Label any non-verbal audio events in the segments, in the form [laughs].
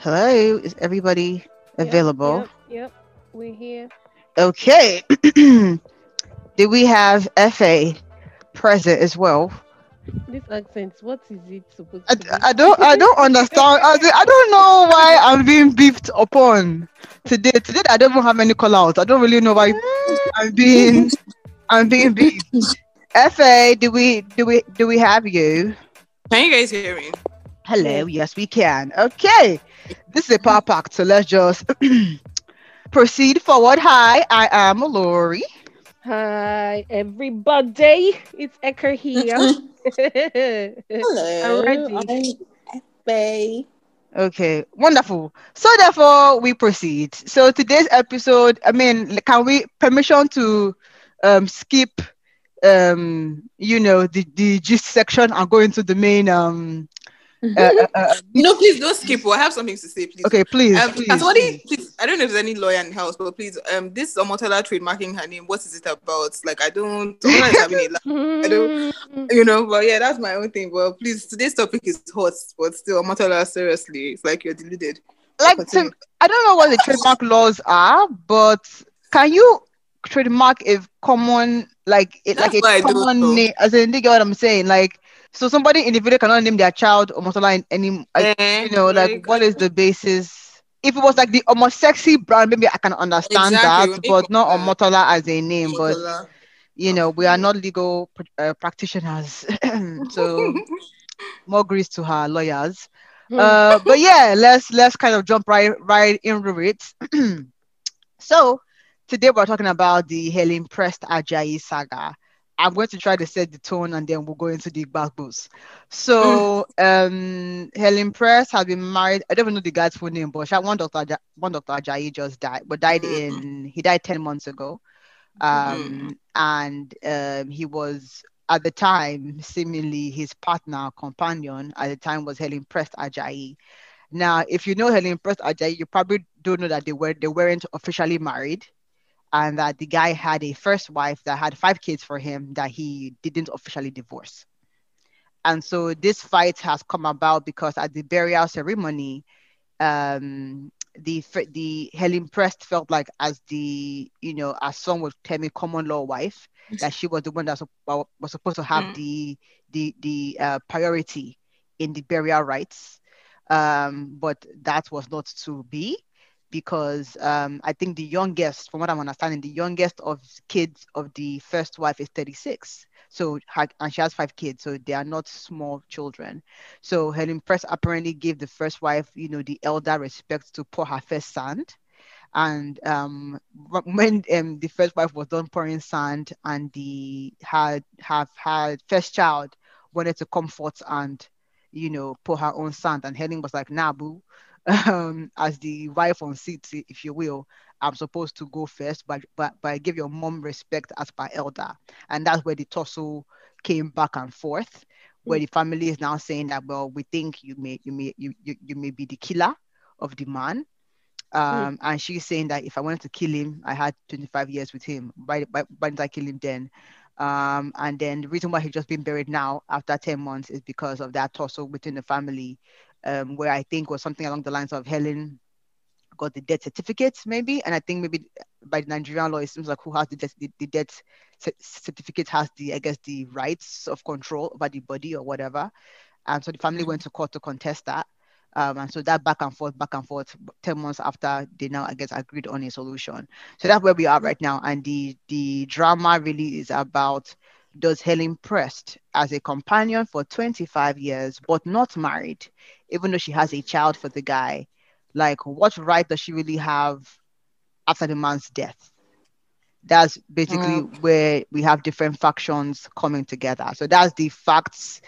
Hello, is everybody available? Yep, yep, yep. we're here. Okay. [clears throat] Do we have FA present as well? This accent, what is it supposed I, to be? I don't I don't understand. I, I don't know why I'm being beefed upon today. Today I don't even have any call outs. I don't really know why I'm being I'm being beefed. [laughs] FA, do we do we do we have you? Can you guys hear me? Hello, yes we can. Okay. This is a power pack, so let's just [clears throat] proceed forward. Hi, I am Lori. Hi, everybody. It's Ecker here. [laughs] [laughs] Hello. I'm ready. I'm Okay, wonderful. So therefore, we proceed. So today's episode, I mean, can we permission to um skip um you know the the gist section and go into the main um uh, uh, uh, [laughs] No, please don't skip. I have something to say, please. okay please Um, please, somebody, please. I don't know if there's any lawyer in the house, but please, um, this Omotola trademarking her name. What is it about? Like, I don't. Omotola is having a [laughs] laugh, I don't- you know. But yeah, that's my own thing. But please, today's topic is hot, but still, Omotola, seriously, it's like you're deluded. like to, I don't know what the trademark laws are, but can you trademark a common like it like That's what I a common name? As in, you get what I'm saying? Like, so somebody in the video cannot name their child Omotola in any Eh, you know, like what is the basis? If it was like the Omosexy brand, maybe I can understand Exactly, that, but not. Omotola as a name. But you know, we are not legal uh, practitioners, [laughs] so [laughs] more grease to her lawyers. Hmm. Uh, but yeah, let's let's kind of jump right right into it. [clears throat] so today we're talking about the Helen Prest Ajayi saga. I'm going to try to set the tone and then we'll go into the backbones. So um Helen Prest has been married. I don't even know the guy's full name, but she- one Dr. Aja- one Dr. Ajayi just died, but died Mhm. in he died 10 months ago. Um and um he was at the time seemingly his partner companion at the time was Helen Prest Ajayi. Now, if you know Helen Prest Ajayi, you probably don't know that they were they weren't officially married, and that the guy had a first wife that had five kids for him that he didn't officially divorce. And so this fight has come about because at the burial ceremony, um, the the Helen Prest felt like as the you know as some would tell me common law wife that she was the one that was, was supposed to have Mm. the the the uh, priority in the burial rites, um, but that was not to be because um, I think the youngest, from what I'm understanding, the youngest of kids of the first wife is 36. So and she has five kids, so they are not small children. So Helen Prest apparently gave the first wife, you know, the elder respect to pour her first sand. And um, [laughs] when um, the first wife was done pouring sand, and the had have had first child wanted to comfort and you know pour her own sand, and Helen was like, "Nah, boo." [laughs] Um, as the wife on seat, if you will, I'm supposed to go first, but but but I give your mom respect as per elder, and that's where the tussle came back and forth where the family is now saying that well we think you may you may you, you, you may be the killer of the man. Um and she's saying that if i wanted to kill him i had 25 years with him. Why, why, why didn't i kill him then? Um and then the reason why he's just been buried now after 10 months is because of that tussle within the family um where i think was something along the lines of helen got the death certificate maybe. And i think maybe by the nigerian law it seems like who has the death the, the death certificate has the i guess the rights of control over the body or whatever. And so the family went to court to contest that. Um, and so that back and forth back and forth 10 months after they now i guess agreed on a solution. So that's where we are right now. And the the drama really is about does helen prest as a companion for 25 years but not married even though she has a child for the guy like what right does she really have after the man's death? That's basically where we have different factions coming together. So that's the facts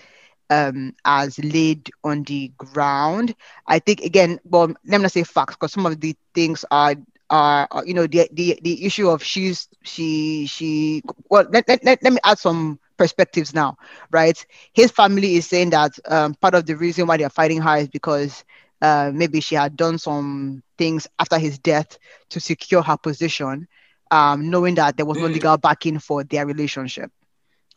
um as laid on the ground. I think again well let me not say facts because some of the things are are are, you know the, the the issue of she's she she well let, let, let, let me add some perspectives now right his family is saying that um, part of the reason why they're fighting her is because uh, maybe she had done some things after his death to secure her position um, knowing that there was no Mm. legal backing for their relationship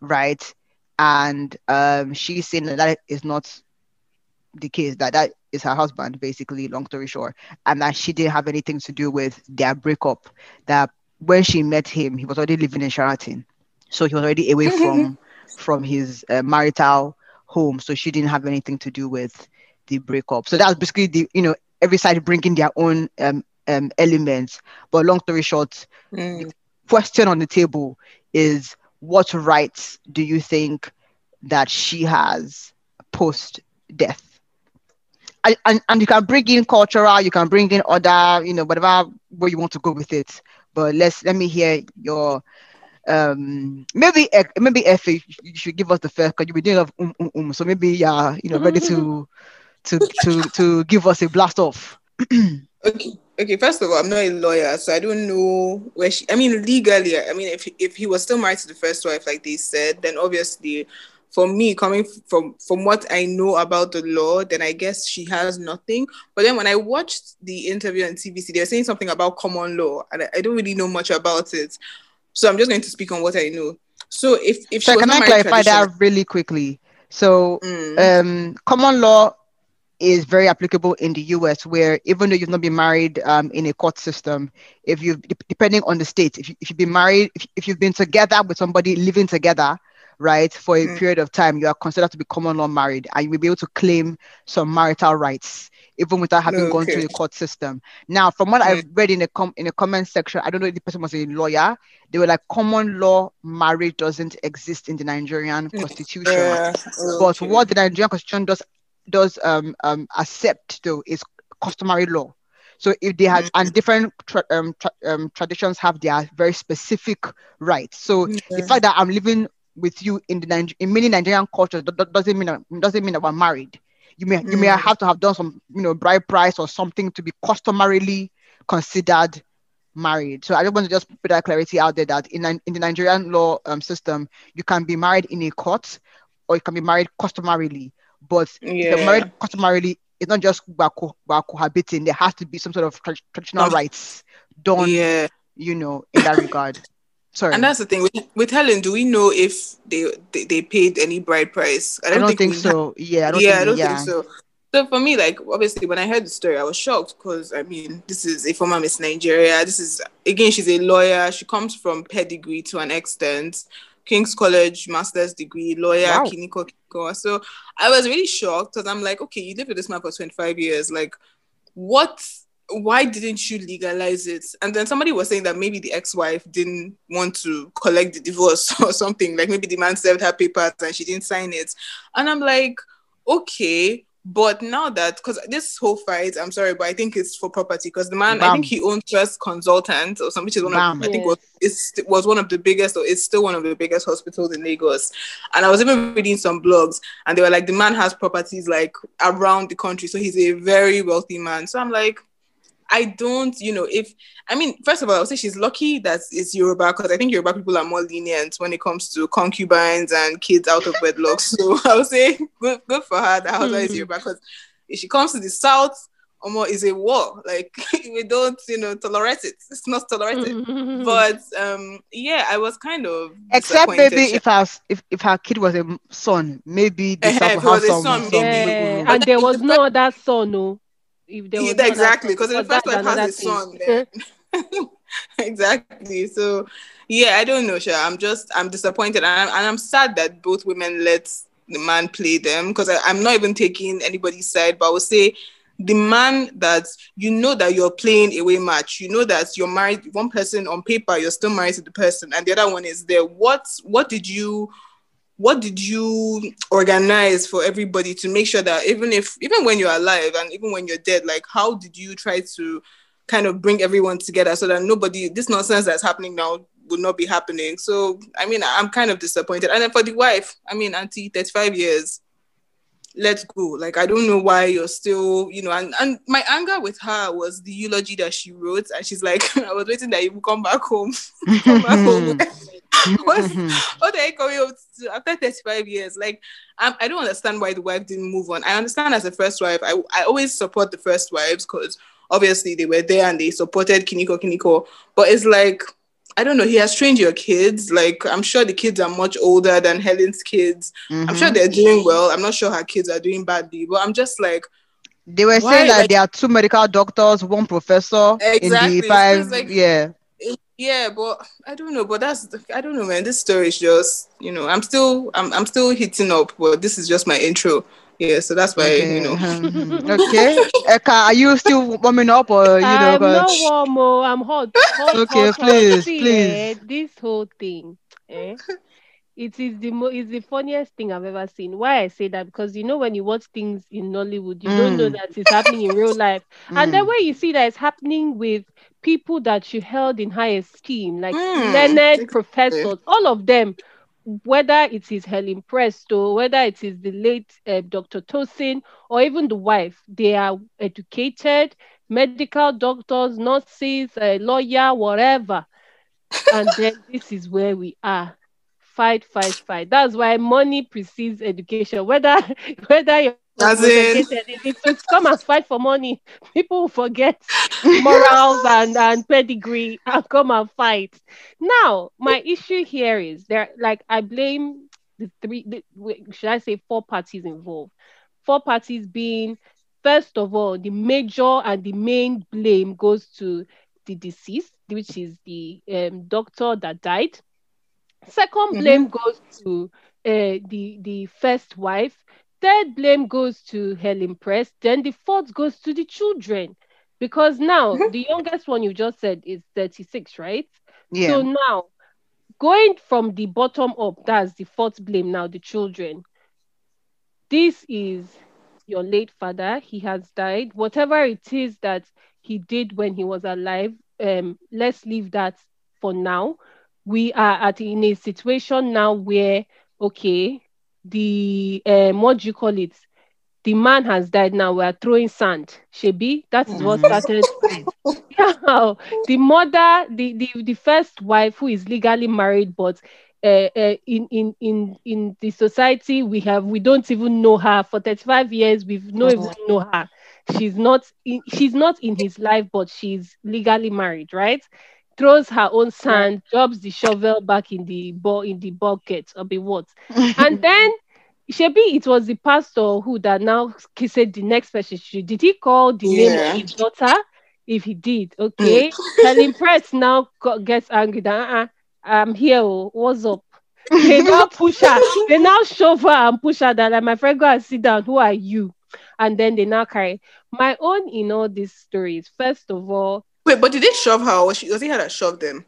right and um, she's saying that that is not the case that that is her husband, basically, long story short, and that she didn't have anything to do with their breakup. That when she met him, he was already living in Sheraton, so he was already away [laughs] from from his uh, marital home, so she didn't have anything to do with the breakup. So that's basically the you know every side bringing their own um, um elements. But long story short, Mm. question on the table is what rights do you think that she has post death? And, and, and you can bring in cultural, you can bring in other, you know, whatever where you want to go with it. But let's let me hear your um maybe eh, maybe Effie, you should give us the first because you've been doing of um, um, um. So maybe yeah, you know, ready to to to to give us a blast off. [clears throat] Okay, okay. First of all, I'm not a lawyer, so I don't know where she. I mean, legally, I mean, if if he was still married to the first wife, like they said, then obviously, for me, coming from from what I know about the law, then I guess she has nothing. But then when I watched the interview on TVC, they were saying something about common law, and I, I don't really know much about it. So I'm just going to speak on what I know. So if if So can I clarify that really quickly? So Mm, um, common law is very applicable in the US, where even though you've not been married um, in a court system, if you depending on the state, if, you, if you've been married, if, if you've been together with somebody living together, right, for a Mm. period of time, you are considered to be common law married, and you will be able to claim some marital rights even without having gone through the court system. Now, from what Mm. I've read in the com- in the comment section, I don't know if the person was a lawyer. They were like, common law marriage doesn't exist in the Nigerian Mm. constitution. yeah, But what the Nigerian constitution does does um, um accept though is customary law. So if they had and different tra- um, tra- um, traditions have their very specific rights. So the fact that I'm living with you in the in many Nigerian cultures do- do- doesn't mean that, doesn't mean that we're married. You may you may Mm. have to have done some you know bride price or something to be customarily considered married. So I just want to just put that clarity out there that in in the Nigerian law um, system you can be married in a court or you can be married customarily. But if you're married customarily, it's not just by, co- by cohabiting. There has to be some sort of tra- traditional rights done, yeah. you know, in that regard. Sorry, And that's the thing with, with Helen. Do we know if they, they they paid any bride price? I don't think we so. Yeah, I don't yeah, think. I don't yeah. think so. So for me, like obviously, when I heard the story, I was shocked because I mean, this is a former Miss Nigeria. This is again, she's a lawyer. She comes from pedigree to an extent. King's College master's degree, lawyer, Wow. Kiniko Kiniko. So I was really shocked because I'm like, okay, you lived with this man for 25 years. Like, what? Why didn't you legalize it? And then somebody was saying that maybe the ex-wife didn't want to collect the divorce [laughs] or something. Like maybe the man served her papers and she didn't sign it. And I'm like, okay, but now that because this whole fight, I'm sorry, but I think it's for property because the man, I think he owns First Consultant or something, which is one Bam. of I think Yeah. was is was one of the biggest or it's still one of the biggest hospitals in Lagos. And I was even reading some blogs and they were like the man has properties like around the country, so he's a very wealthy man. So I'm like. I don't, you know, if I mean, first of all, I would say she's lucky that it's Yoruba because I think Yoruba people are more lenient when it comes to concubines and kids out of wedlock. [laughs] So I would say good, good for her that her husband is Mhm. Yoruba because if she comes to the south, Omo is a war. [laughs] Like we don't, you know, tolerate it. It's not tolerated. But um, yeah, I was kind of Except maybe if her if, if her kid was a son, maybe the Eh, [laughs] son if will it was have some, son, some maybe. yeah, wiggle room. and there was the no other son, no. If there was Yeah, exactly because the first wife has a son. exactly. So yeah, I don't know, Sure, I'm just I'm disappointed, and I'm, and I'm sad that both women let the man play them because I'm not even taking anybody's side, but I would say the man that you know that you're playing away match, you know that you're married one person on paper, you're still married to the person, and the other one is there. What what did you what did you organize for everybody to make sure that even if even when you're alive and even when you're dead, like how did you try to kind of bring everyone together so that nobody this nonsense that's happening now would not be happening. So I mean I'm kind of disappointed. And then for the wife, I mean auntie 35 years let's go. Like I don't know why you're still, you know, and, and my anger with her was the eulogy that she wrote, and she's like, [laughs] I was waiting that you would come back home. [laughs] come back home. Mm-hmm. [laughs] what, mm-hmm. what are you coming up to after 35 years? Like, I'm, I don't understand why the wife didn't move on. I understand as a first wife, I, I always support the first wives because obviously they were there and they supported Kiniko Kiniko. But it's like, I don't know, he has trained your kids. Like, I'm sure the kids are much older than Helen's kids. I'm sure mm-hmm. they're doing well. I'm not sure her kids are doing badly, but I'm just like, They were saying that like- there are two medical doctors, one professor Exactly. in the five. like- yeah. Yeah, but I don't know. But that's I don't know, man. This story is just you know I'm still I'm I'm still hitting up, but this is just my intro. Yeah, so that's why Okay. you know. um, [laughs] okay. Eka, are you still warming up or you know? I'm not 'cause- warm, oh, I'm hot. hot Okay, hot, hot. please, See, please. eh, this whole thing, eh, it is the mo- it's the funniest thing I've ever seen. Why I say that because you know when you watch things in Nollywood, you don't know Mm. that it's happening in real life, and then way you see that it's happening with people that you held in high esteem, like Mm, learned exactly. professors, all of them. Whether it is Helen Presto, whether it is the late uh, Dr. Tosin, or even the wife, they are educated, medical doctors, nurses, a lawyer, whatever. [laughs] And then this is where we are. Fight, fight, fight. That's why money precedes education. Whether [laughs] whether you're As in- if it's come and fight for money, [laughs] people forget morals and, and pedigree and come and fight. Now, my issue here is there like I blame the three the, should I say four parties involved. Four parties being first of all, the major and the main blame goes to the deceased, which is the um, doctor that died. 2nd blame goes to uh, the the first wife. Third blame goes to Helen Prest. Then the fourth goes to the children, because now the youngest one you just said is thirty six, right? Yeah. So now, going from the bottom up, that's the fourth blame now, the children. This is your late father. He has died. Whatever it is that he did when he was alive, um, let's leave that for now. We are at in a situation now where, okay, the um, what do you call it? The man has died now. We are throwing sand. Shebi, that is what started [laughs] [laughs] yeah, the mother, the, the the first wife who is legally married, but uh, uh, in in in in the society we have we don't even know her for 35 years. We've not even know her. She's not in, she's not in his life, but she's legally married, right? Throws her own sand, drops the shovel back in the ball in the bucket or be what, and [laughs] then. Shebi, it was the pastor who that now said the next person should. Did he call the name of his daughter? If he did, okay. Mm. [laughs] Helen Prest now gets angry that uh-uh, I'm here. oh, What's up? They now [laughs] push her. They now shove her and push her down. Like my friend, go and sit down. Who are you? And then they now carry. My own in all these stories. First of all, Wait, but did they shove her or she, was he her that shoved them?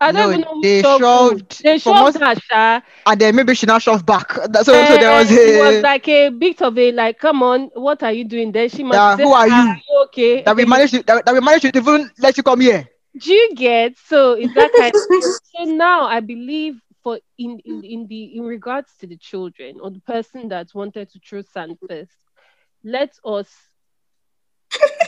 I don't No, even know who they shoved shoved- They shoved what- her, Sha. and then maybe she now shoved back. That- So, so there was And it was like a bit of a like, come on, what are you doing? there? she must Yeah, say, who are "Ah, you?" okay? that we managed to that, that we managed to even let you come here. do you get so Is that kind of [laughs] so now i believe for in, in in the in regards to the children or the person that wanted to throw sand first let us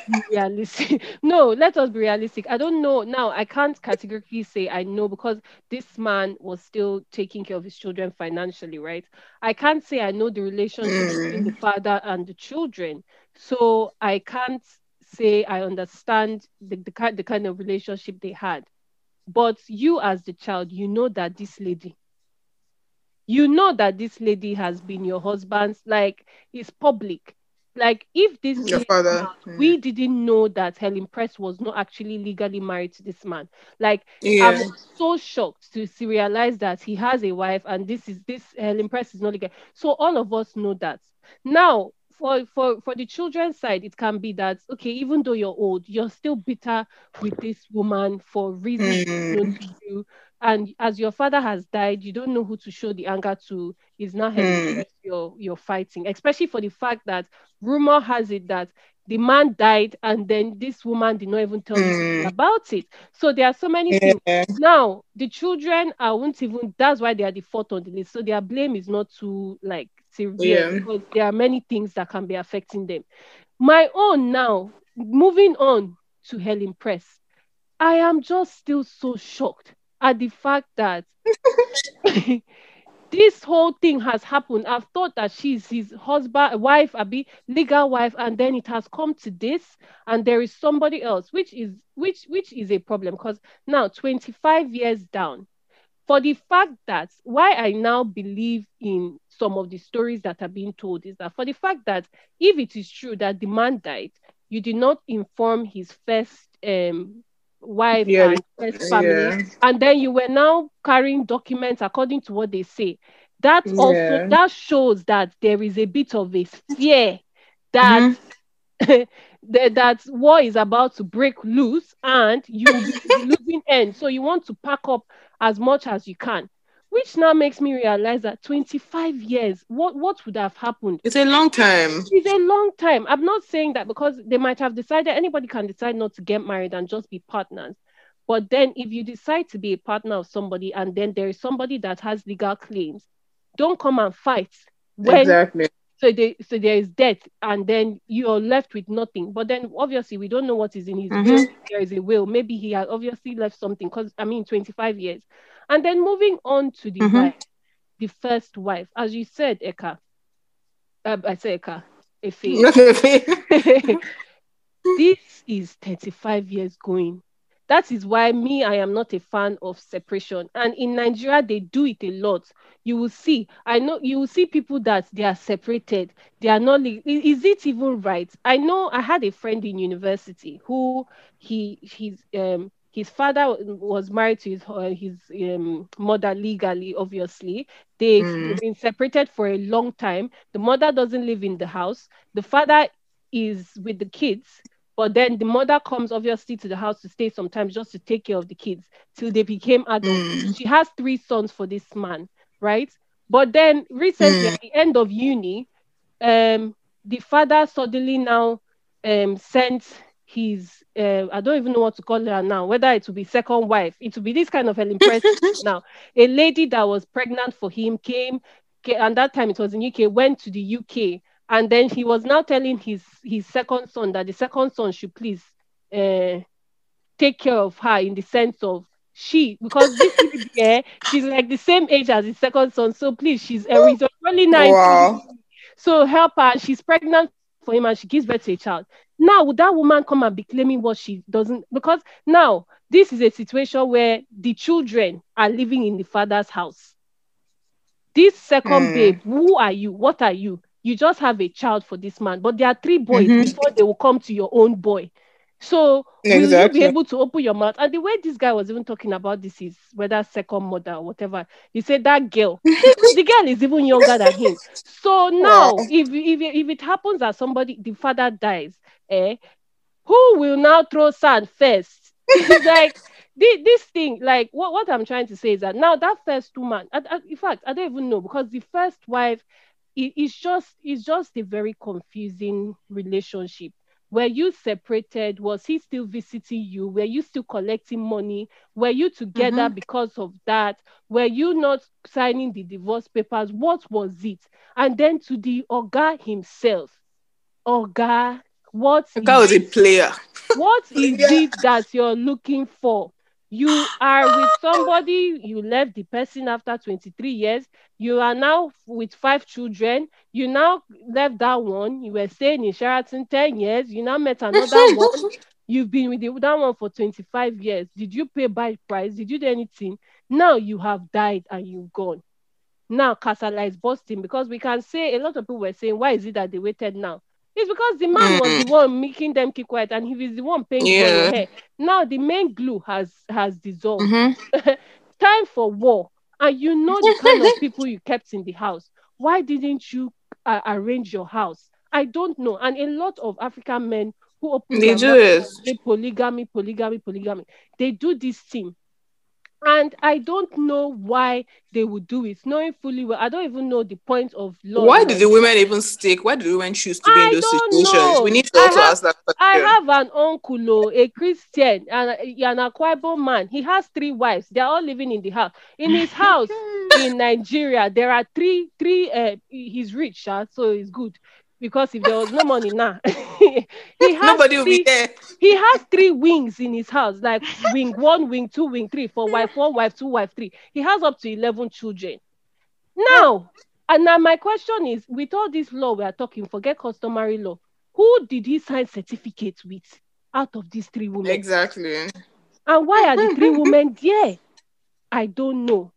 be realistic. [laughs] No let us be realistic. I don't know. Now i can't categorically say i know because this man was still taking care of his children financially right? I can't say i know the relationship hmm. between the father and the children. So i can't say I understand the, the kind the kind of relationship they had. But you as the child, you know that this lady, you know that this lady has been your husband's like it's public. Like if this Your father. out, Mm. we didn't know that Helen Prest was not actually legally married to this man. Like Yeah. I'm so shocked to see realize that he has a wife and this is this Helen Prest is not legal. So all of us know that. Now, for for for the children's side, it can be that okay, even though you're old, you're still bitter with this woman for reasons to you. And as your father has died, you don't know who to show the anger to. Is now Mm. Press you're you're fighting, especially for the fact that rumor has it that the man died and then this woman did not even tell you Mm. about it. So there are so many things. Now, the children, I won't even, that's why they are the fourth on the list. So their blame is not too like severe Yeah. because there are many things that can be affecting them. My own now, moving on to Helen Press, I am just still so shocked at the fact that [laughs] [laughs] this whole thing has happened. I've thought that she's his husband, wife, Abi, legal wife, and then it has come to this, and there is somebody else, which is which which is a problem because now 25 years down, for the fact that why I now believe in some of the stories that are being told is that for the fact that if it is true that the man died, you did not inform his first um, wife Yeah, and first family, yeah. and then you were now carrying documents according to what they say. That also that shows that there is a bit of a fear that mm-hmm. [laughs] that, that war is about to break loose and you losing end. So you want to pack up as much as you can. Which now makes me realize that 25 years, what, what would have happened? It's a long time. It's a long time. I'm not saying that because they might have decided anybody can decide not to get married and just be partners. But then if you decide to be a partner of somebody and then there is somebody that has legal claims, don't come and fight when exactly. So they so there is death and then you're left with nothing. But then obviously we don't know what is in his Mhm. will. There is a will. Maybe he has obviously left something because i mean 25 years. And then moving on to the Mhm. wife the first wife. As you said eka uh, i say eka Efe. [laughs] [laughs] this is 35 years going that is why me i am not a fan of separation. And in nigeria they do it a lot. You will see i know you will see people that they are separated. They are not is it even right? I know i had a friend in university who he his um his father was married to his uh, his um, mother legally obviously. They've Mm. been separated for a long time. The mother doesn't live in the house. The father is with the kids but then the mother comes obviously to the house to stay sometimes just to take care of the kids till they became adults. Mm. She has three sons for this man, right? But then recently Mm. at the end of uni, um, the father suddenly now um sent his uh, I don't even know what to call her now, whether it will be second wife, it will be this kind of Ellen Preston [laughs] now. A lady that was pregnant for him came, and that time it was in UK, went to the UK, and then he was now telling his his second son that the second son should please uh, take care of her in the sense of she because this lady, [laughs] eh, she's like the same age as his second son, so please she's uh, he's only nine. Wow. So help her. She's pregnant for him and she gives birth to a child. Now, would that woman come and be claiming what she doesn't? Because now this is a situation where the children are living in the father's house. This second Hmm. babe, who are you? What are you? You just have a child for this man, but there are three boys Mhm. before they will come to your own boy. So will you Exactly. be able to open your mouth? And the way this guy was even talking about this is whether second mother or whatever. He said that girl, [laughs] the girl is even younger than him. So now, Wow. if if if it happens that somebody the father dies, eh, who will now throw sand first? It's like [laughs] thi- this thing, like what, what I'm trying to say is that now that first woman, I, I, in fact, I don't even know because the first wife, it, it's just it's just a very confusing relationship. Were you separated? Was he still visiting you? Were you still collecting money? Were you together mm-hmm. because of that? Were you not signing the divorce papers? What was it? And then to the Oga himself, Oga, what The guy was is a player. what [laughs] is Yeah. it that you're looking for? You are with somebody, you left the person after 23 years, you are now with five children, you now left that one, you were staying in Sheraton 10 years, you now met another [laughs] one, you've been with the that one for 25 years. Did you pay by price? Did you do anything? Now you have died and you've gone. Now Kasala is busting because we can say a lot of people were saying, why is it that they waited now? It's because the man was the one making them keep quiet and he was the one paying for your Yeah. hair. Now the main glue has has dissolved. Mhm. [laughs] Time for war. And you know the kind of [laughs] people you kept in the house. Why didn't you uh, arrange your house? I don't know. And a lot of African men who open They do mouth it. and say polygamy, polygamy, polygamy. They do this thing. And I don't know why they would do it, knowing fully well. I don't even know the point of law. Why do the women even stick? Why do the women choose to be I in those situations? know. We need to I also have- ask that question. I have an uncle, oh, a Christian, and an Akwa man. He has three wives. They are all living in the house. In his [laughs] house in Nigeria, there are three, three. Uh, he's rich, sha, so it's good because if there was no money now, [laughs] [laughs] he has Nobody will three, be there. he has three wings in his house, like wing one, wing two, wing three, for wife one, wife two, wife three. He has up to eleven children. Now, and now my question is, with all this law we are talking, forget customary law. Who did he sign certificates with out of these three women? Exactly. And why are the three [laughs] women there? I don't know.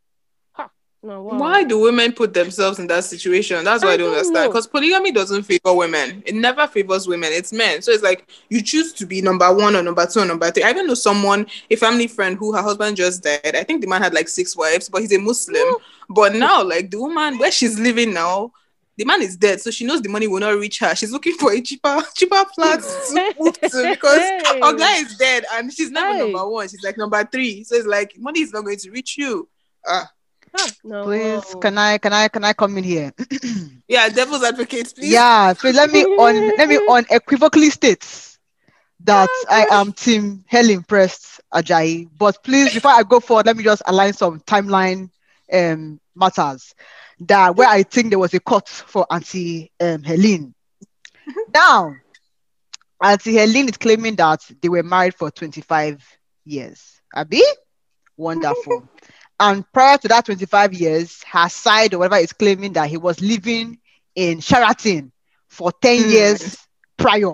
No, wow. Why do women put themselves in that situation? That's what I, I don't, understand. Because polygamy doesn't favor women. It never favors women. It's men. So it's like you choose to be number one or number two or number three. I don't know someone, a family friend who her husband just died. I think the man had like six wives, but he's a Muslim. But now, like the woman where she's living now, the man is dead, so she knows the money will not reach her. She's looking for a cheaper, [laughs] cheaper flat to [laughs] move to because her guy is dead and she's never Hey. number one. She's like number three. So it's like money is not going to reach you. Ah, Ah, no. Please, can I can I can I come in here? [clears throat] yeah, devil's advocate, please. Yeah, so let me [laughs] on let me unequivocally state that I am Team Helen Prest Ajayi. But please, before I go forward, let me just align some timeline um matters that where I think there was a cut for Auntie um, Helen. [laughs] now, Auntie Helen is claiming that they were married for 25 years. Abi? Wonderful. [laughs] and prior to that 25 years, her side or whatever is claiming that he was living in Sheraton for 10 Hmm. years prior.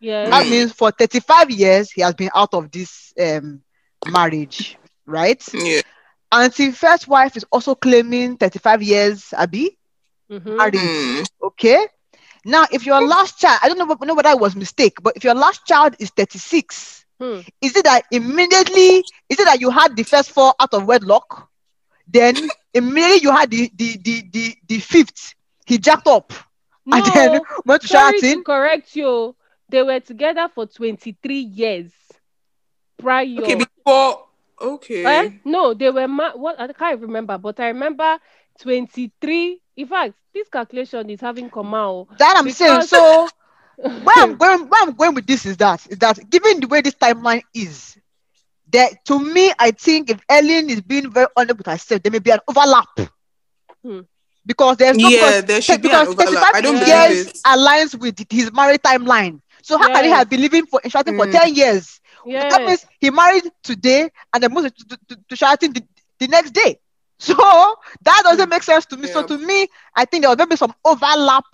Yeah. That means for 35 years, he has been out of this um, marriage, right? Yeah. Auntie first wife is also claiming 35 years, Abi, Mhm. marriage. Mm. Okay. Now, if your last child, I don't know, know whether it was mistake, but if your last child is 36, Hmm. is it that immediately, is it that you had the first four out of wedlock? Then [laughs] immediately you had the the the the, the fifth, he jacked up and then No, [laughs] went to sorry to Sheraton. correct you. They were together for 23 years prior. Okay, before okay. Eh? No, they were ma- what I can't remember, but I remember 23. In fact, this calculation is having come out. That I'm saying. So [laughs] where I'm [laughs] going, where I'm going with this is that is that given the way this timeline is, that to me, I think if Ellen is being very honest with herself, there may be an overlap. Hmm. Because there's no Yeah, because, there should be an because overlap. I don't years it. aligns with his marriage timeline. So how can he have been living for in Sheraton for Hmm. 10 years? That means he married today and then moved to, to, to, to Sheraton the, the next day. [laughs] So that doesn't make sense to me. So to me, I think there was maybe some overlap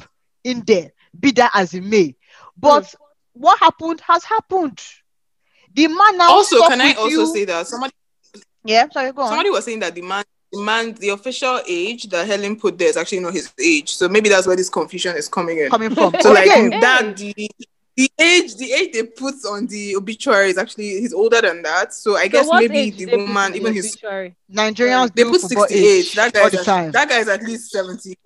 in there, be that as it may. But hmm. what happened has happened. The man now Also, can I also you. say that somebody Yeah, sorry, go on. somebody was saying that the man the man the official age that Helen put there is actually not his age. So maybe that's where this confusion is coming in. coming from. [laughs] So like okay. that the the age the age they put on the obituary is actually he's older than that. So I So guess maybe the did they put woman even the his obituary? Nigerians they put 68. That all guy's at, time. that guy's at least 70.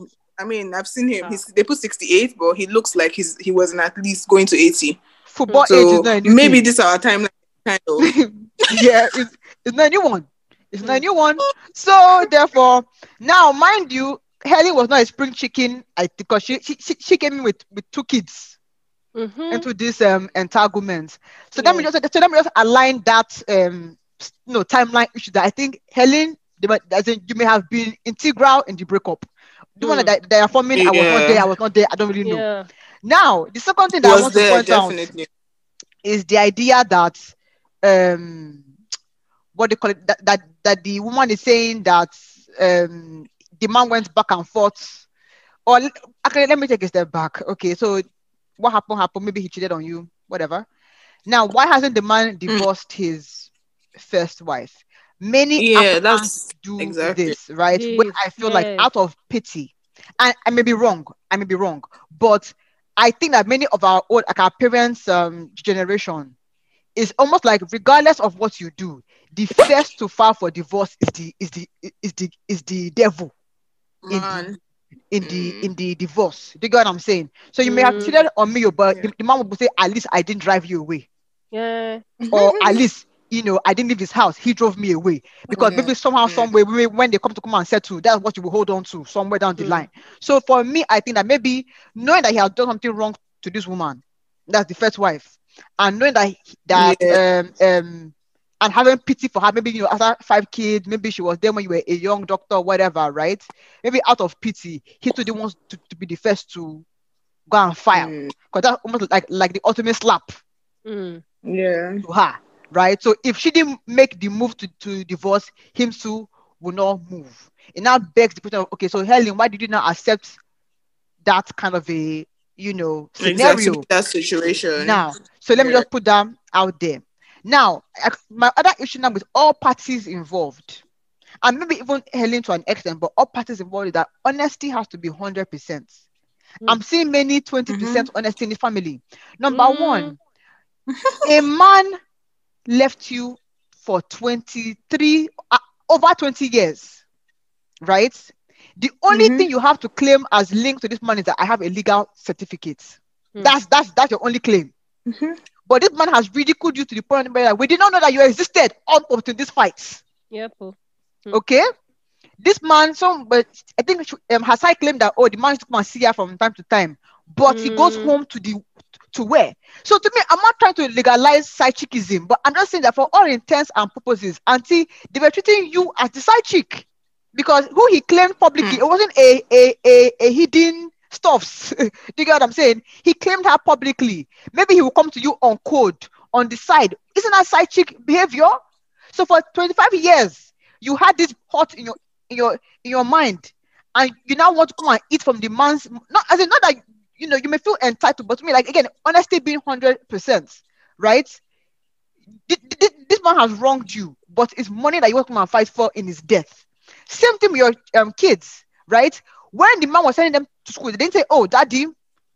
I mean, I've seen him. He's, they put 68, but he looks like he's he was at least going to 80. Football age is not a new maybe thing. this our timeline kind of [laughs] yeah, it's, it's not a new one. It's not a new one. So therefore, now mind you, Helen was not a spring chicken. I because she, she she she came in with with two kids Mhm. into this um entanglement. So let me just so let me just align that um s- no timeline issue that I think Helen, they might- as in, you may have been integral in the breakup. The one Mm. that they are forming, I was not there. I was not there. I don't really know. Yeah. Now, the second thing that I was want to there point out is the idea that um what they call it that, that that the woman is saying that um the man went back and forth or l- okay let me take a step back okay so what happened happened maybe he cheated on you whatever now why hasn't the man divorced his first wife many Yeah, Africans that's do exactly. this right when Yes, i feel like out of pity and i may be wrong i may be wrong but i think that many of our old like our parents um generation is almost like regardless of what you do the first to file for divorce is the is the is the is the devil in Man. in the Mm. in the divorce do you get what i'm saying so you may have Mm. cheated on me but Yeah. the, the man will say at least i didn't drive you away Yeah. or at least you know i didn't leave his house he drove me away because Yeah. maybe somehow Yeah. some way maybe when they come to come and settle that's what you will hold on to somewhere down the Mm. line so for me i think that maybe knowing that he has done something wrong to this woman that's the first wife and knowing that he- that um um and having pity for her maybe you know after five kids maybe she was there when you were a young doctor whatever right maybe out of pity he too didn't to, to be the first to go and file Mm. because that's almost like like the ultimate slap Mm. Yeah. to her, right? So if she didn't make the move to, to divorce, him too will not move. It now begs the question of okay, so Helen, why did you not accept that kind of a you know scenario Exactly that situation. now? So let me just put that out there. Now, I- my other issue now with all parties involved, and maybe even Helen to an extent, but all parties involved that honesty has to be 100%. Mm. I'm seeing many 20% mm-hmm. honesty in the family. Number mm. one, a man left you for 23, uh, over 20 years, right? The only mm-hmm. thing you have to claim as linked to this man is that I have a legal certificate. Mm. That's that's that's your only claim. Mm-hmm. But this man has ridiculed you to the point where we did not know that you existed up to this fight. Yep. Mm. Okay. This man, some but I think um, Hasai claimed that oh the man used to come and see her from time to time, but he goes mm. home to the to where? So to me, I'm not trying to legalize side chickism, but I'm just saying that for all intents and purposes, until they were treating you as the side chick because who he claimed publicly, mm. it wasn't a, a, a, a hidden stuffs. [laughs] Do you get what I'm saying? He claimed her publicly. Maybe he will come to you on code on the side. Isn't that side chick behavior? So for 25 years, you had this hot in your in your in your mind, and you now want to come and eat from the man's not as in not that you know you may feel entitled, but to me, like again, honesty being hundred percent, right? This man has wronged you, but it's money that you want to fight for in his death. Same thing with your um, kids, right? When the man was sending them to school, they didn't say, "Oh, daddy,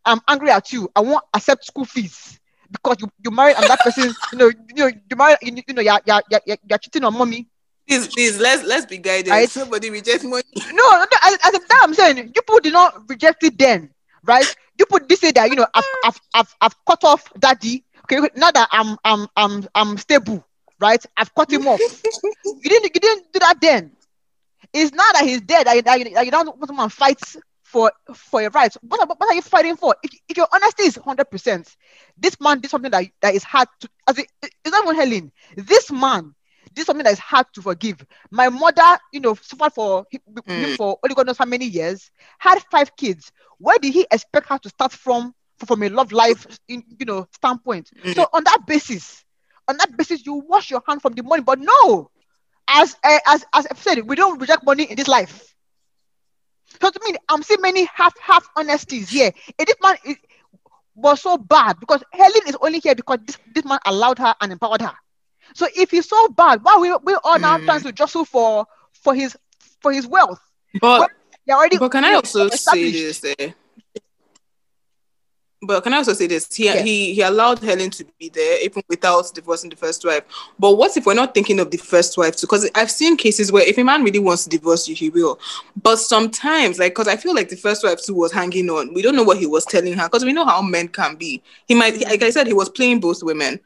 I'm angry at you. I won't accept school fees because you, you married and that person, [laughs] you know, you know, you married, you, you know, you're, you're, you're, you're cheating on mommy." Please, please, let's let's be guided. Right? Somebody reject money. No, no, as, as that I'm saying, you people did not reject it then, right? You put this say that you know I've, I've, I've, I've cut off daddy. Okay, now that I'm I'm I'm I'm stable, right? I've cut him off. [laughs] you didn't you didn't do that then. It's not that he's dead that you, that you, that you don't want someone fight for for your rights. What, what are you fighting for? If, if your honesty is hundred percent, this man did something that, that is hard to. As it, it's not even Helen. This man did something that is hard to forgive. My mother, you know, suffered for him mm. for only God knows how many years. Had five kids. Where did he expect her to start from? From a love life, in, you know, standpoint. Mm. So on that basis, on that basis, you wash your hand from the money. But no, as uh, as as I've said, we don't reject money in this life. So to me, I'm seeing many half half honesties here. And this man is, was so bad because Helen is only here because this, this man allowed her and empowered her. So if he's so bad, why we we all now mm. trying to jostle for for his for his wealth? But, already, but can I also say this? Eh? But can I also say this? He, he he allowed Helen to be there even without divorcing the first wife. But what if we're not thinking of the first wife too? Because I've seen cases where if a man really wants to divorce you, he will. But sometimes, like, because I feel like the first wife too was hanging on. We don't know what he was telling her because we know how men can be. He might, like I said, he was playing both women.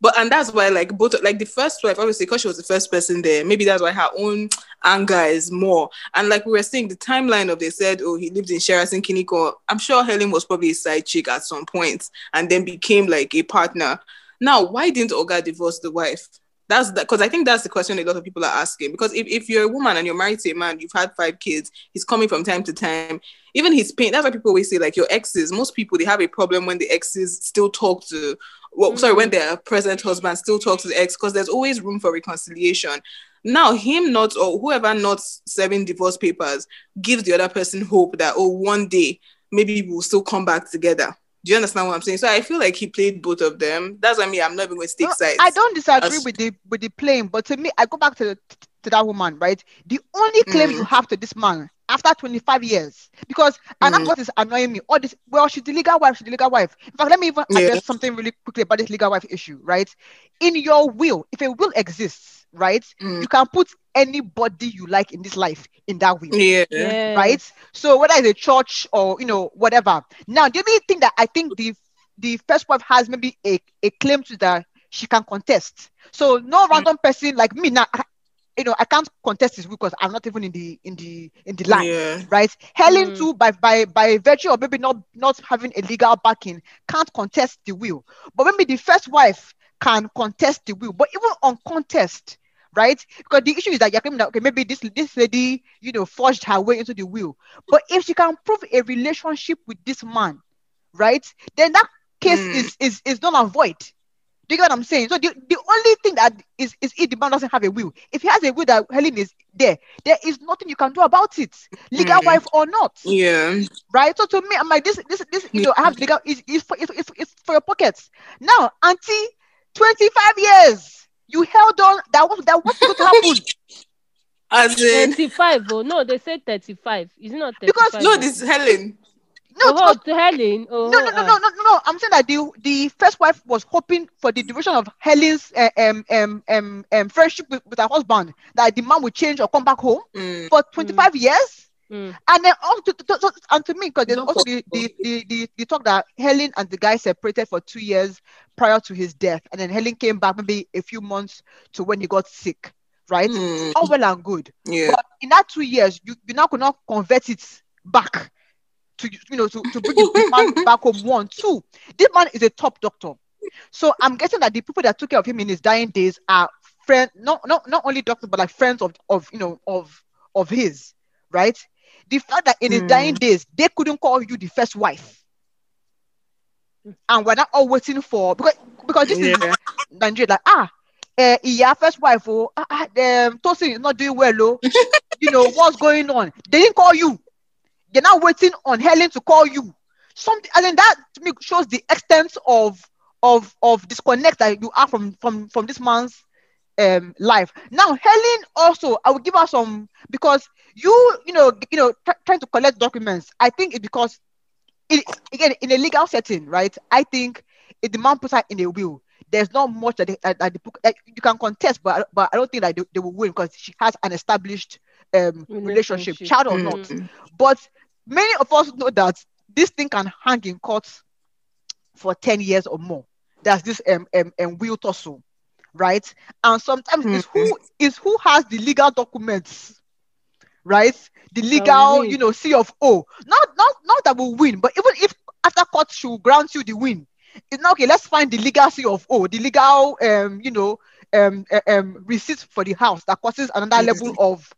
But and that's why like both like the first wife, obviously, because she was the first person there, maybe that's why her own anger is more. And like we were saying, the timeline of they said, oh, he lived in Sheraton Kiniko. I'm sure Helen was probably a side chick at some point and then became like a partner. Now, why didn't Oga divorce the wife? That's because I think that's the question a lot of people are asking. Because if, if you're a woman and you're married to a man, you've had five kids, he's coming from time to time. Even his pain, that's why people always say, like, your exes, most people, they have a problem when the exes still talk to well, mm-hmm. sorry, when mm. their present husband still talks to the ex, because there's always room for reconciliation. Now, him not or whoever not serving divorce papers gives the other person hope that oh, one day maybe we'll still come back together. Do you understand what I'm saying? So I feel like he played both of them. That's what I mean. I'm not even going to take no, sides. I don't disagree As... with the with the playing, but to me, I go back to to that woman, right? The only claim mm. you have to this man after 25 years, because and mm. that's what is annoying me. All this, well, she's the legal wife, she's the legal wife. In fact, let me even yeah. address something really quickly about this legal wife issue, right? In your will, if a will exists, right, mm. you can put anybody you like in this life in that will. Yeah. yeah. Right. So whether it's a church or you know whatever. Now the only thing that I think the the first wife has maybe a, a claim to that she can contest. So no mm. random person like me now. You know, I can't contest this because I'm not even in the in the in the line, yeah. right? Helen mm. too, by by by virtue of maybe not not having a legal backing, can't contest the will. But maybe the first wife can contest the will. But even on contest, right? Because the issue is that you're claiming that okay, maybe this this lady, you know, forged her way into the will. But if she can prove a relationship with this man, right, then that case mm. is is is not and void. Do you get what I'm saying? So the, the only thing that is is if the man doesn't have a will. If he has a will that Helen is there, there is nothing you can do about it, legal mm. wife or not. Yeah. Right. So to me, I'm like this this this you know I have legal is is for it's, it's, it's for your pockets. Now, auntie, 25 years you held on. That was that was going to happen. [laughs] As in, 35. Oh, no, they said 35. Is not 35? Because- no, this is Helen. No, oh, because- to Helen. Oh, no, no, no, ah. no, no, no, no. I'm saying that the the first wife was hoping for the duration of Helen's uh, um, um, um, um, friendship with, with her husband, that the man would change or come back home Mm. for 25 years. Mm. And then also to, to, to- and to me, because there's Not also the, the, the, the, the talk that Helen and the guy separated for two years prior to his death. And then Helen came back maybe a few months to when he got sick, right? Mm. All well and good. Yeah. But in that two years, you, you now could not convert it back to you know to, to bring the man [laughs] back home. One, two, this man is a top doctor. So I'm guessing that the people that took care of him in his dying days are friend not not not only doctors, but like friends of of you know of of his, right? The fact that in his Hmm. dying days they couldn't call you the first wife. And we're not all waiting for because because this is Yeah. Nigeria, like ah, uh, yeah, first wife, oh, ah, ah, um, Tosin is not doing well, oh, [laughs] you know what's going on? They didn't call you. They're now waiting on Helen to call you. Something, and then that to me shows the extent of of of disconnect that you are from from from this man's um life. Now Helen also, I will give her some because you you know you know try, trying to collect documents. I think it's because it, again in a legal setting, right? I think if the man puts her in a will, there's not much that, they, that, that the book that you can contest, but but I don't think that they, they will win because she has an established um relationship, Relationship. child or Mm. not. But many of us know that this thing can hang in court for 10 years or more. That's this um, um, um will tussle, right? And sometimes it's who is who has the legal documents, right? The legal, win. you know, C of O. Not not not that will win, but even if after court will grant you the win, it's not okay. Let's find the legal C of O, the legal um, you know, um, uh, um receipt for the house that causes another level of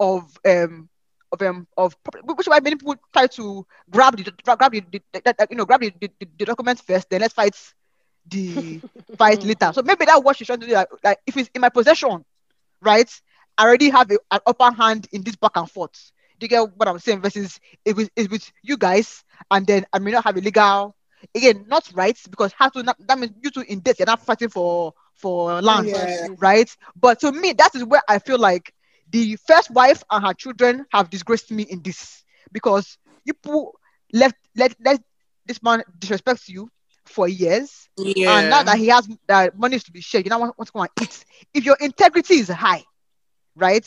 of um of um of which is why many people try to grab the grab the, the, the- the- you know grab the, the, the documents first, then let's fight the [laughs] fight later. So maybe that's what she's trying to do. Like, like if it's in my possession, right? I already have a, an upper hand in this back and forth. Do you get what I'm saying? Versus it with it with you guys, and then I may not have a legal again, not rights because how to not, that means you two in debt, you're not fighting for for land Yeah. right? But to me, that is where I feel like the first wife and her children have disgraced me in this because you people left let let this man disrespect you for years, Yeah. and now that he has that money to be shared, you now want, want to come and eat. If your integrity is high, right,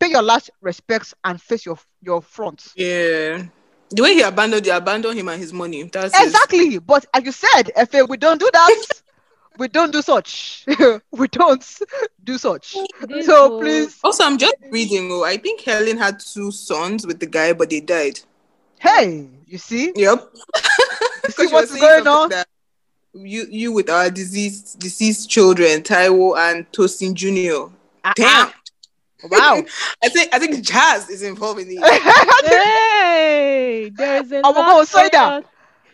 pay your last respects and face your your front. yeah. The way he abandoned you, abandoned him and his money. That's his- Exactly. But as you said, Efe, we don't do that. [laughs] [laughs] we don't do such. we don't do such. So please, Also, I'm just reading. Oh, I think Helen had two sons with the guy, but they died. hey, you see, Yep. [laughs] you see Because what's going on. You, you with our deceased deceased children, Taiwo and Tosin Junior. Ah, Damn. Wow. [laughs] I think I think Jazz is involved in it. [laughs] [laughs] Hey, there's a I will lot go say that.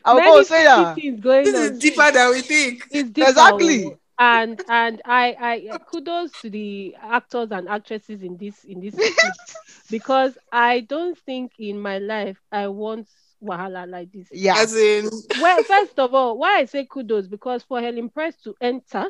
I will Many go say that. things going This on. is deeper than we think. It's deeper, Exactly. And and I I kudos to the actors and actresses in this in this because I don't think in my life I want wahala like this. yeah. As in, Well, [laughs] first of all, why I say kudos because for Helen Prest to enter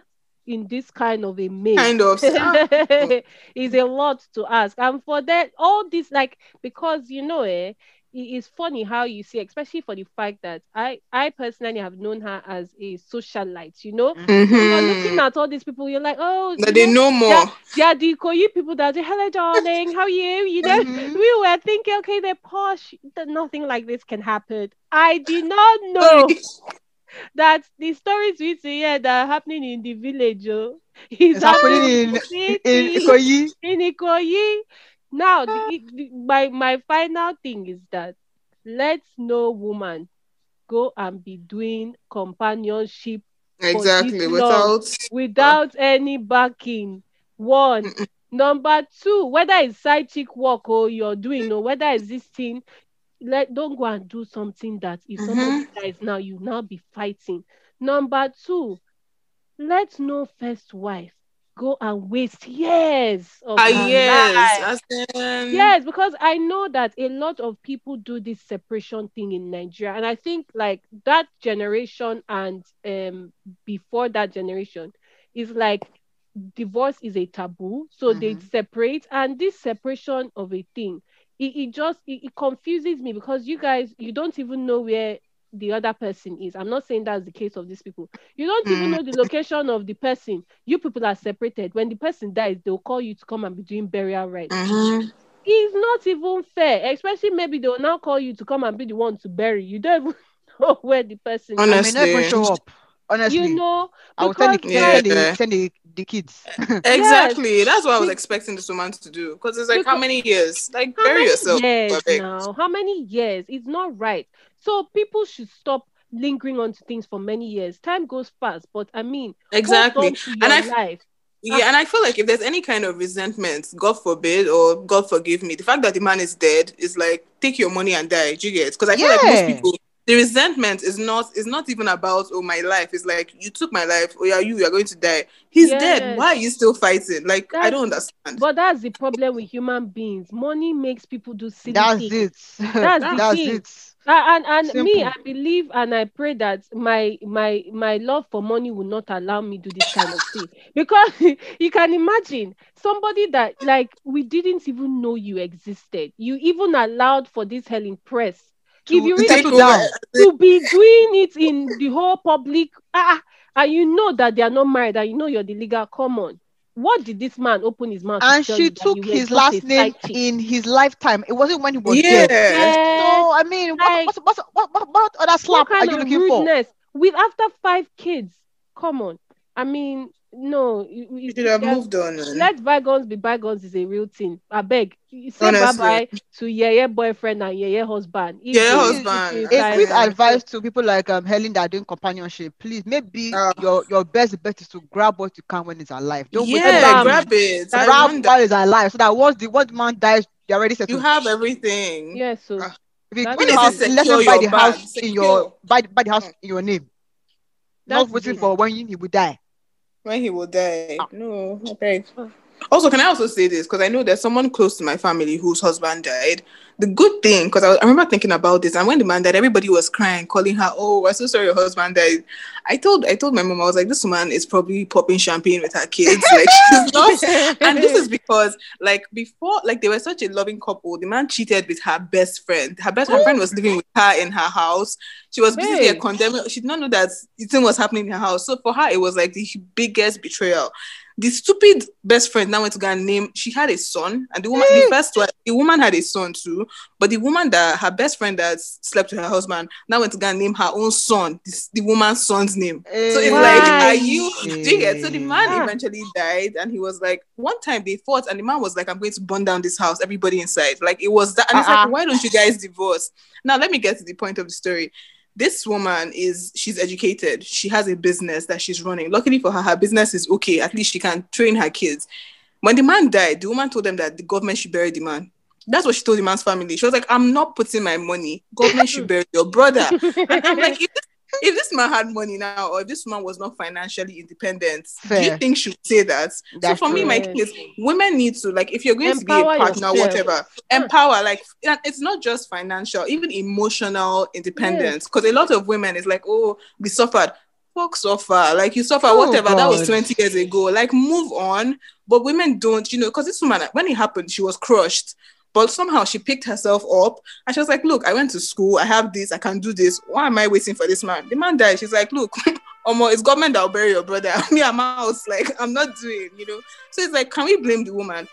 in this kind of a maze kind of. [laughs] is a lot to ask. And for that, all this like because you know, eh, it is funny how you see, especially for the fact that I I personally have known her as a socialite. You know, you're looking at all these people, you're like, oh, That they know, know more. are the Ikoyi people that say, hello, darling, how are you? You know, Mhm. we were thinking, okay, they're posh, that nothing like this can happen. I did not know [laughs] that the stories we see here that are happening in the village, oh, is It's happening in in city, Ikoyi. in Ikoyi. Now, the, the- my my final thing is that let no woman go and be doing companionship Exactly. Without without any backing. One. Number two, whether it's side chick work or you're doing or whether it's this thing, let don't go and do something that if mm-hmm. somebody dies now, you now be fighting. Number two, let no first wife go and waste years of life. yes. In, Yes, because I know that a lot of people do this separation thing in Nigeria, and I think like that generation and um before that generation is like divorce is a taboo, so they Mhm. separate, and this separation of a thing, it, it just it, it confuses me because you guys you don't even know where the other person is. I'm not saying that's the case of these people. You don't even Mm. know the location of the person. You people are separated. When the person dies, they'll call you to come and be doing burial rites. Mhm. It's not even fair, especially maybe they'll now call you to come and be the one to bury. You don't even [laughs] know where the person I may is. never Honestly. show up. Honestly, You know, I will send the, because, kids, like- send, the, Yeah. send the, the kids. [laughs] Exactly. That's what I was expecting this woman to do. Because it's like, how many years? Like, bury yourself. years now? How many years? It's not right. So people should stop lingering on to things for many years. Time goes fast, but I mean, Exactly. hold on to your And I f- life. Yeah, and I feel like if there's any kind of resentment, God forbid, or God forgive me, the fact that the man is dead is like take your money and die. Do you get? Because I feel like most people, the resentment is not is not even about oh my life. It's like you took my life. Oh yeah, you you are going to die. He's dead. Why are you still fighting? Like I don't understand. But that's the problem with human beings. Money makes people do silly That's things. it. [laughs] That's the That's it. Uh, and and me, I believe and I pray that my my my love for money will not allow me do this kind of thing because [laughs] you can imagine somebody that like we didn't even know you existed. You even allowed for this Helen Prest. To if you really down. to be doing it in the whole public, ah, and you know that they are not married, and you know you're the legal. Come on, what did this man open his mouth? And tell she you took his last name side in his lifetime. It wasn't when he was yeah. dead. Eh, So I mean, what, like- what, what, what, what, what other what slap are kind you of looking for? rudeness with after five kids? Come on, I mean, no, you, You you- should have moved on. man. Let bygones be bygones is a real thing. I beg. You Say bye Honestly. bye to yeah boyfriend and yeah husband. If Yeah, they- husband. if A quick advice to people like um Helen that are doing companionship, please maybe Ah. your your best bet is to grab what you can when it's alive. Don't wait yeah, till Bam. grab it. That's grab wonder- while it's alive so that once the once man dies, you're already you settled. have everything. Yeah, so Ah. if you That's build the a house, thing. let him buy your the house bag, in your buy, buy the house in your name. that's Not waiting for when you, he will die. When he will die. Ah. No, okay. Also, can I also say this because I know there's someone close to my family whose husband died. The good thing, because I, I remember thinking about this, and when the man died, everybody was crying, calling her, "Oh, I'm so sorry, your husband died." I told I told my mom I was like, "This woman is probably popping champagne with her kids, like [laughs] she's not." and this is because, like, before, like they were such a loving couple. The man cheated with her best friend. Her best her friend was living with her in her house. She was basically a Hey. condemned. She did not know that the thing was happening in her house. So for her, it was like the biggest betrayal. The stupid best friend now went to go and name. She had a son, and the woman, the mm. first one, the woman had a son too. But the woman that her best friend that slept with her husband now went to go and name her own son, this, the woman's son's name. So it's Why? like, are you? Do you get? So the eh. man Ah. eventually died, and he was like, one time they fought, and the man was like, "I'm going to burn down this house, everybody inside." Like it was that, and it's Uh-uh. like, why don't you guys divorce? Now let me get to the point of the story. This woman is she's educated. She has a business that she's running. Luckily for her, her business is okay. At least she can train her kids. When the man died, the woman told them that the government should bury the man. That's what she told the man's family. She was like, "I'm not putting my money. Government should [laughs] bury your brother." And I'm like, [laughs] if this, [laughs] if this man had money now, or if this woman was not financially independent, do you think she would say that? That's so for me, my thing is, women need to like, if you're going to be a partner, yourself. whatever, empower. Like, it's not just financial, even emotional independence. Because a lot of women is like, oh, we suffered. Fuck suffer. Like you suffer, Oh, whatever. That was 20 years ago. Like move on. But women don't, you know, because this woman, when it happened, she was crushed. But somehow she picked herself up and she was like, Look, I went to school, I have this, I can do this. Why am I waiting for this man? The man died. She's like, Look, [laughs] Omo, it's government that'll bury your brother. [laughs] Me, I'm out. Like, I'm not doing, you know. So it's like, can we blame the woman?